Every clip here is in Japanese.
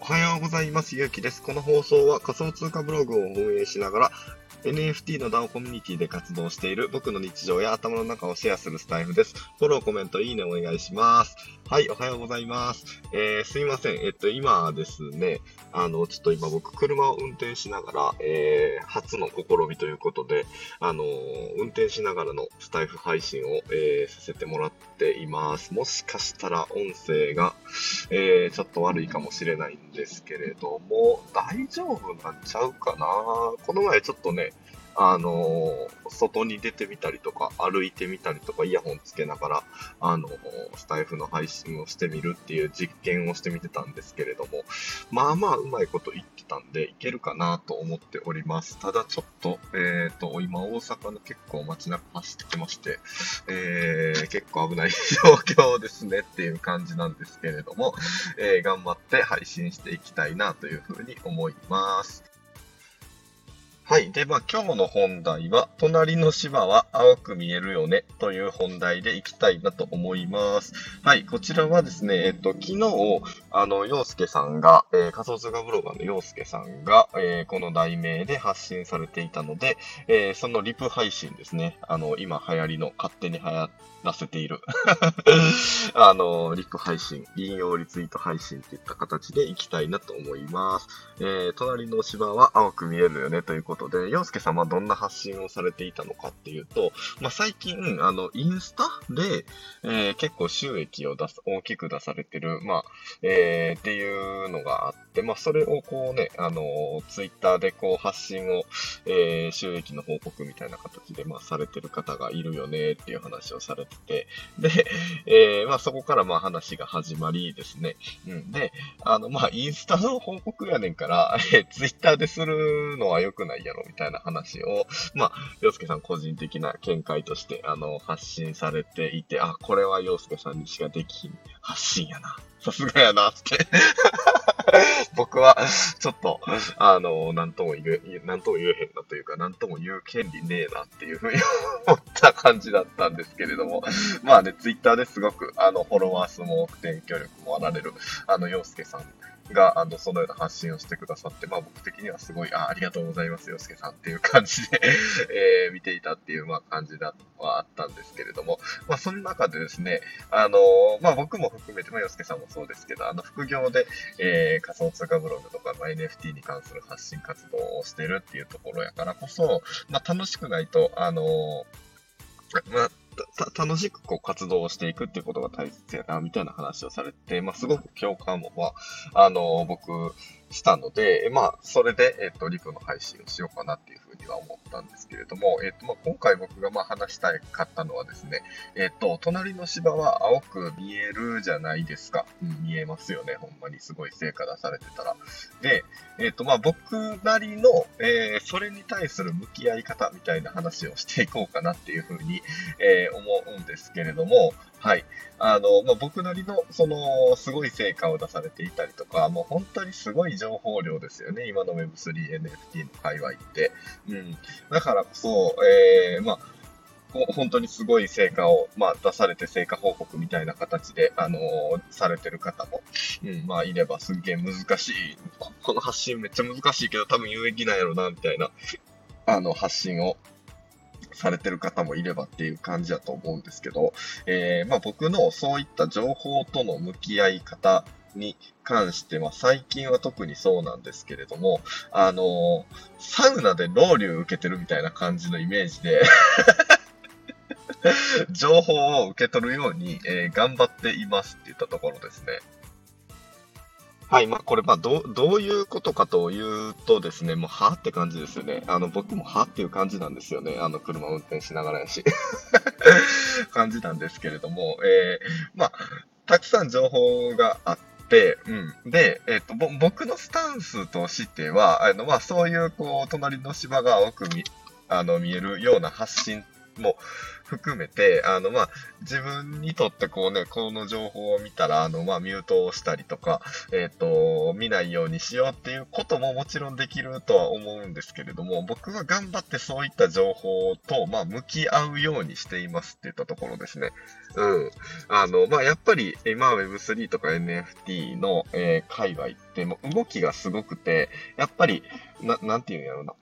おはようございます。ゆうきです。この放送は仮想通貨ブログを運営しながら NFT の DAO コミュニティで活動している僕の日常や頭の中をシェアするスタイフです。フォロー、コメント、いいねお願いします。はい、おはようございます。えー、すいません。えっと、今ですね、あの、ちょっと今僕車を運転しながら、えー、初の試みということで、あのー運転しながらのスタイフ配信を、えーさせてもらっています。もしかしたら音声が、えーちょっと悪いかもしれないんですけれども、大丈夫なんちゃうかなこの前ちょっとね、あの外に出てみたりとか、歩いてみたりとか、イヤホンつけながら、あのスタイフの配信をしてみるっていう実験をしてみてたんですけれども、まあまあうまいこと言ってたんで、いけるかなと思っております。ただちょっと、えっ、と、今大阪の結構街中走ってきまして、えー、結構危ない状況ですねっていう感じなんですけれども、えー頑張って配信していきたいなというふうに思います。はい。で、まあ、今日の本題は、隣の芝は青く見えるよね、という本題でいきたいなと思います。はい。こちらはですね、えっと、昨日、あの、洋介さんが、えー仮想通貨ブロガーの洋介さんが、えーこの題名で発信されていたので、えーそのリプ配信ですね。あの、今流行りの、勝手に流行らせている、あの、リプ配信、引用リツイート配信といった形でいきたいなと思います。え隣の芝は青く見えるよねということで、洋介さんはどんな発信をされていたのかっていうと、まあ、最近、あの、インスタで、えー結構収益を出す、大きく出されてる、まあ、えーっていうのがあって、まあ、それをこうね、あのツイッターでこう発信を、えー収益の報告みたいな形で、まあ、されてる方がいるよねっていう話をされてて、で、えーまあ、そこからまあ話が始まりですね。うん。で、あの、まあ、インスタの報告やねんから、えー、ツイッターでするのは良くないやろみたいな話を、まあ、洋介さん個人的な見解として、あの、発信されていて、あ、これは洋介さんにしかできひん発信やな。さすがやなって。僕は、ちょっと、あの、なんとも言え、なんとも言えへんなというか、なんとも言う権利ねえなっていうふうに思った感じだったんですけれども、まあね、ツイッターですごく、あの、フォロワー数も多くて影響力もあられる、あの、洋介さんが、あの、そのような発信をしてくださって、まあ僕的にはすごい、あ、ありがとうございます、洋介さんっていう感じで、えー見ていたっていう、まあ感じだ、はあったんですけれども、まあその中でですね、あのまあ僕も含めて、まあ洋介さんもそうですけど、あの、副業で、えー仮想通貨ブログとか、まあ、NFT に関する発信活動をしてるっていうところやからこそ、まあ楽しくないと、あのまあ、楽しくこう活動をしていくっていうことが大切やな、みたいな話をされて、まあ、すごく共感も、まあ、あの僕、したので、まあ、それで、えっ、と、リプの配信をしようかなっていうふうには思ったんですけれども、えっ、と、まあ、今回僕がまあ話したかったのはですね、えっ、と、隣の芝は青く見えるじゃないですか。うん、見えますよね。ほんまにすごい成果出されてたら。で、えっ、と、まあ、僕なりの、えーそれに対する向き合い方みたいな話をしていこうかなっていうふうに、えー思うんですけれども、はい。あの、まあ、僕なりの、その、すごい成果を出されていたりとか、もう本当にすごい情報量ですよね。今の Web3、NFT の界隈って。うん。だからこそ、えーまあ、本当にすごい成果を、まあ、出されて成果報告みたいな形で、あのーされてる方も、うん、まあ、いればすげえ難しい、この発信めっちゃ難しいけど多分有益なんやろな、みたいな、あの、発信をされてる方もいればっていう感じだと思うんですけど、えーまあ、僕のそういった情報との向き合い方に関しては、最近は特にそうなんですけれども、あのサウナでロウリュ受けてるみたいな感じのイメージで、情報を受け取るように、えー頑張っていますって言ったところですね。はい、まあ、これ、まあ、どう、どういうことかというとですね、もう、はって感じですよね。あの、僕もはっていう感じなんですよね。あの、車運転しながらやし。感じなんですけれども、えーまあ、たくさん情報があって、うん。で、えっ、と、ぼ僕のスタンスとしては、あの、まあ、そういう、こう、隣の芝が青く見、あの、見えるような発信も含めて、あの、まあ、自分にとってこうね、この情報を見たら、あの、まあ、ミュートをしたりとか、えっ、と、見ないようにしようっていうことももちろんできるとは思うんですけれども、僕は頑張ってそういった情報と、まあ、向き合うようにしていますっていったところですね。うん。あの、まあ、やっぱり、今 Web3 とか NFT の、えー、界隈っても動きがすごくて、やっぱり、な、なんていうんやろうな。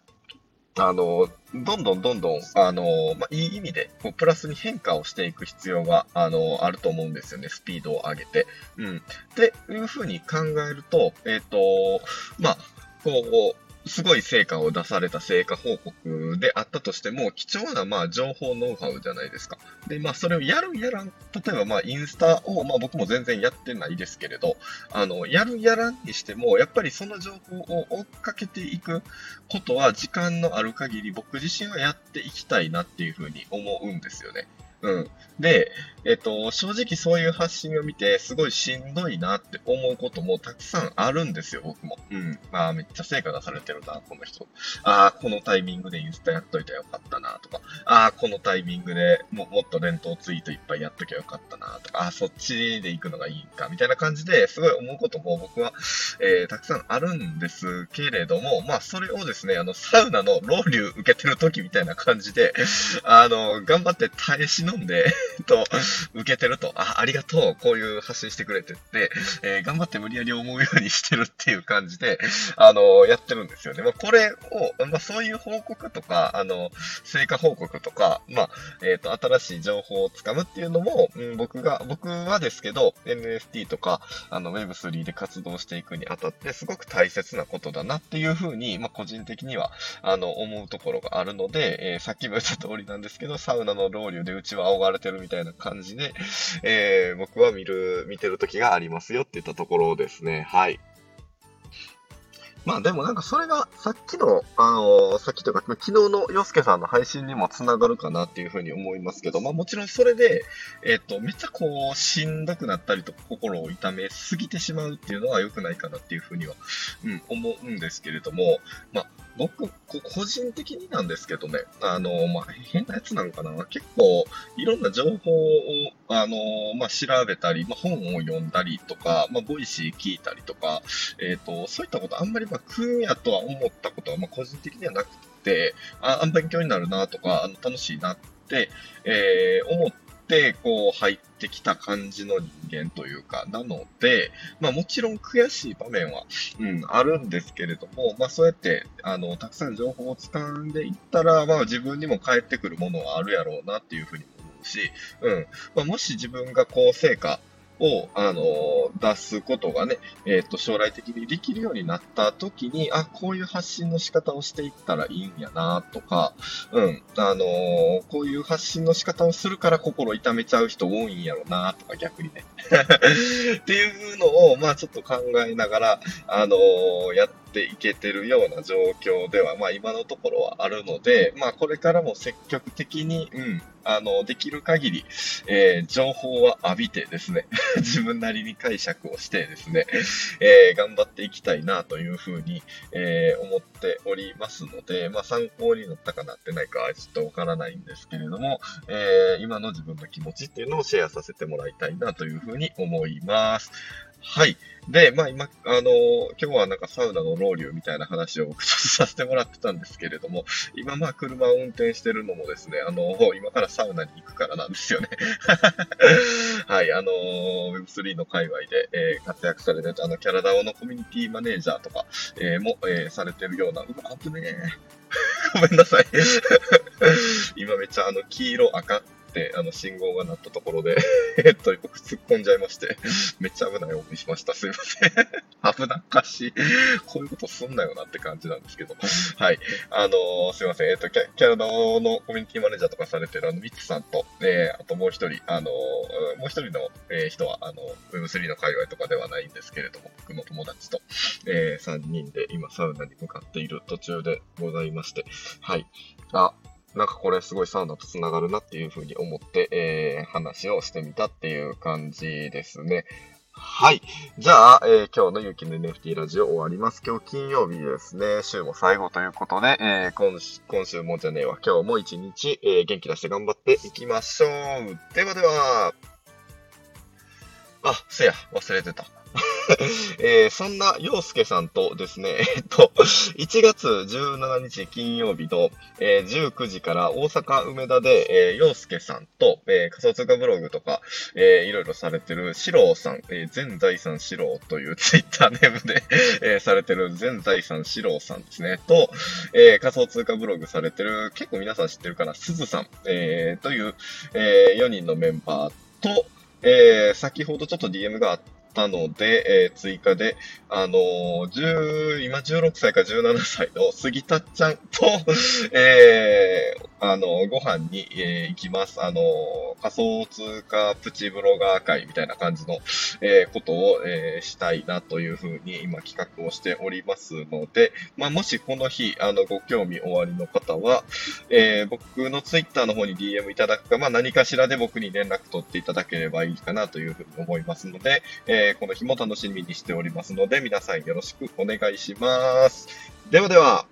あの、どんどんどんどん、あの、まあ、いい意味で、こう、プラスに変化をしていく必要が、あの、あると思うんですよね。スピードを上げて。うん。っていうふうに考えると、えっ、ー、と、まあ、こう、すごい成果を出された成果報告であったとしても、貴重なまあ情報ノウハウじゃないですか。で、まあそれをやるやらん、例えばまあインスタを、まあ僕も全然やってないですけれど、あの、やるやらんにしても、やっぱりその情報を追っかけていくことは時間のある限り僕自身はやっていきたいなっていうふうに思うんですよね。うん。で、えっと、正直そういう発信を見て、すごいしんどいなって思うこともたくさんあるんですよ、僕も。うん。まあ、めっちゃ成果出されてるな、この人。ああ、このタイミングでインスタやっといたらよかったな、とか。ああ、このタイミングでももっと連投ツイートいっぱいやっときゃよかったな、とか。ああ、そっちで行くのがいいか、みたいな感じですごい思うことも僕は、えー、たくさんあるんですけれども、まあ、それをですね、あの、サウナのロウリュ受けてる時みたいな感じで、あの、頑張って耐え忍んで、と、受けてると、あ、ありがとう、こういう発信してくれてって、えー、頑張って無理やり思うようにしてるっていう感じで、あの、やってるんですよね。まあ、これを、まあ、そういう報告とか、あの、成果報告とか、まあ、えっ、ー、と、新しい情報をつかむっていうのも、うん、僕が、僕はですけど、NFT とか、あの、Web3 で活動していくにあたって、すごく大切なことだなっていうふうに、まあ、個人的には、あの、思うところがあるので、えー、さっきも言った通りなんですけど、サウナのロウリュでうちは仰がれてるみたいないな感じで、えー、僕は見る、見てる時がありますよって言ったところですね。はい。まあでもなんかそれがさっきの、あのー、さっきというか、昨日の洋介さんの配信にもつながるかなっていうふうに思いますけど、まあもちろんそれで、えっ、ー、と、めっちゃこう、しんどくなったりとか、心を痛めすぎてしまうっていうのは良くないかなっていうふうには、うん、思うんですけれども、まあ、僕、個人的になんですけどね、あの、まあ、変なやつなのかな。結構、いろんな情報を、あの、まあ、調べたり、まあ、本を読んだりとか、まあ、 Voicy 聞いたりとか、えっ、ー、と、そういったことあんまり、まあ、苦やとは思ったことは、まあ、個人的にはなくて、あ、勉強になるなとか、あの楽しいなって、えー、思って、こう、入ってきた感じの人間というか、なので、まあもちろん悔しい場面は、うん、あるんですけれども、まあそうやって、あの、たくさん情報を掴んでいったら、まあ自分にも返ってくるものはあるやろうなっていうふうに思うし、うん。まあもし自分がこう成果、を、あの出すことがね、えっ、ー、と、将来的にできるようになった時に、あ、こういう発信の仕方をしていったらいいんやな、とか、うん、あのこういう発信の仕方をするから心痛めちゃう人多いんやろな、とか逆にね。っていうのを、まあちょっと考えながら、あのやってていけてるような状況では、まあ今のところはあるので、まあこれからも積極的に、うん、あの、できる限り、えー、情報は浴びてですね、自分なりに解釈をしてですね、えー、頑張っていきたいなというふうに、えー、思っておりますので、まあ、参考になったかなってないかはちょっとわからないんですけれども、え今の自分の気持ちっていうのをシェアさせてもらいたいなというふうに思います。はい。で、まあ今、あのー、今日はなんかサウナのロウリュみたいな話を僕させてもらってたんですけれども、今まあ車を運転してるのもですね、あのー、今からサウナに行くからなんですよね。はい、あのー、Web3 の界隈で、えー、活躍されて、あの、キャラダオのコミュニティマネージャーとか、えー、も、えー、されてるような、うわ、危ねえ。ごめんなさい。今めっちゃあの、黄色、赤、あの、信号が鳴ったところで えっと、僕突っ込んじゃいまして、めっちゃ危ない思いしました。すいません 危なっかしい。こういうことすんなよなって感じなんですけど。はい。あのー、すいません。えっと、キャラののコミュニティマネージャーとかされてるあの、ミッツさんと、えー、あともう一人、あのー、もう一人の、えー、人は、あの、Web3 の界隈とかではないんですけれども、僕の友達と、えー、3人で今サウナに向かっている途中でございまして、はい。あ、なんかこれすごいサウナと繋がるなっていうふうに思って、えー、話をしてみたっていう感じですね。はい。じゃあ、えー、今日のゆうきの NFT ラジオ終わります。今日金曜日ですね。週も最後ということで、えー、今今週もじゃねえわ。今日も一日、えー、元気出して頑張っていきましょう。ではでは。あ、せや、忘れてた。えー、そんな洋介さんとですね、えっと、1月17日金曜日の、えー、19時から大阪梅田で、えー、洋介さんと、えー、仮想通貨ブログとか、えー、いろいろされてる四郎さん、えー、全財産四郎というツイッターネームでえー、されてる全財産四郎さんですね、と、えー、仮想通貨ブログされてる、結構皆さん知ってるかな、鈴さん、えー、という、えー、4人のメンバーと、えー、先ほどちょっと DM があってったので、えー、追加で、あのー、今16歳か17歳の杉田ちゃんと、えー、あの、ご飯に、えー、行きます。あの、仮想通貨プチブロガー会みたいな感じの、えー、ことを、えー、したいなというふうに今企画をしておりますので、まあ、もしこの日、あの、ご興味おありの方は、えー、僕のツイッターの方に DM いただくか、まあ、何かしらで僕に連絡取っていただければいいかなというふうに思いますので、えー、この日も楽しみにしておりますので、皆さんよろしくお願いします。ではでは。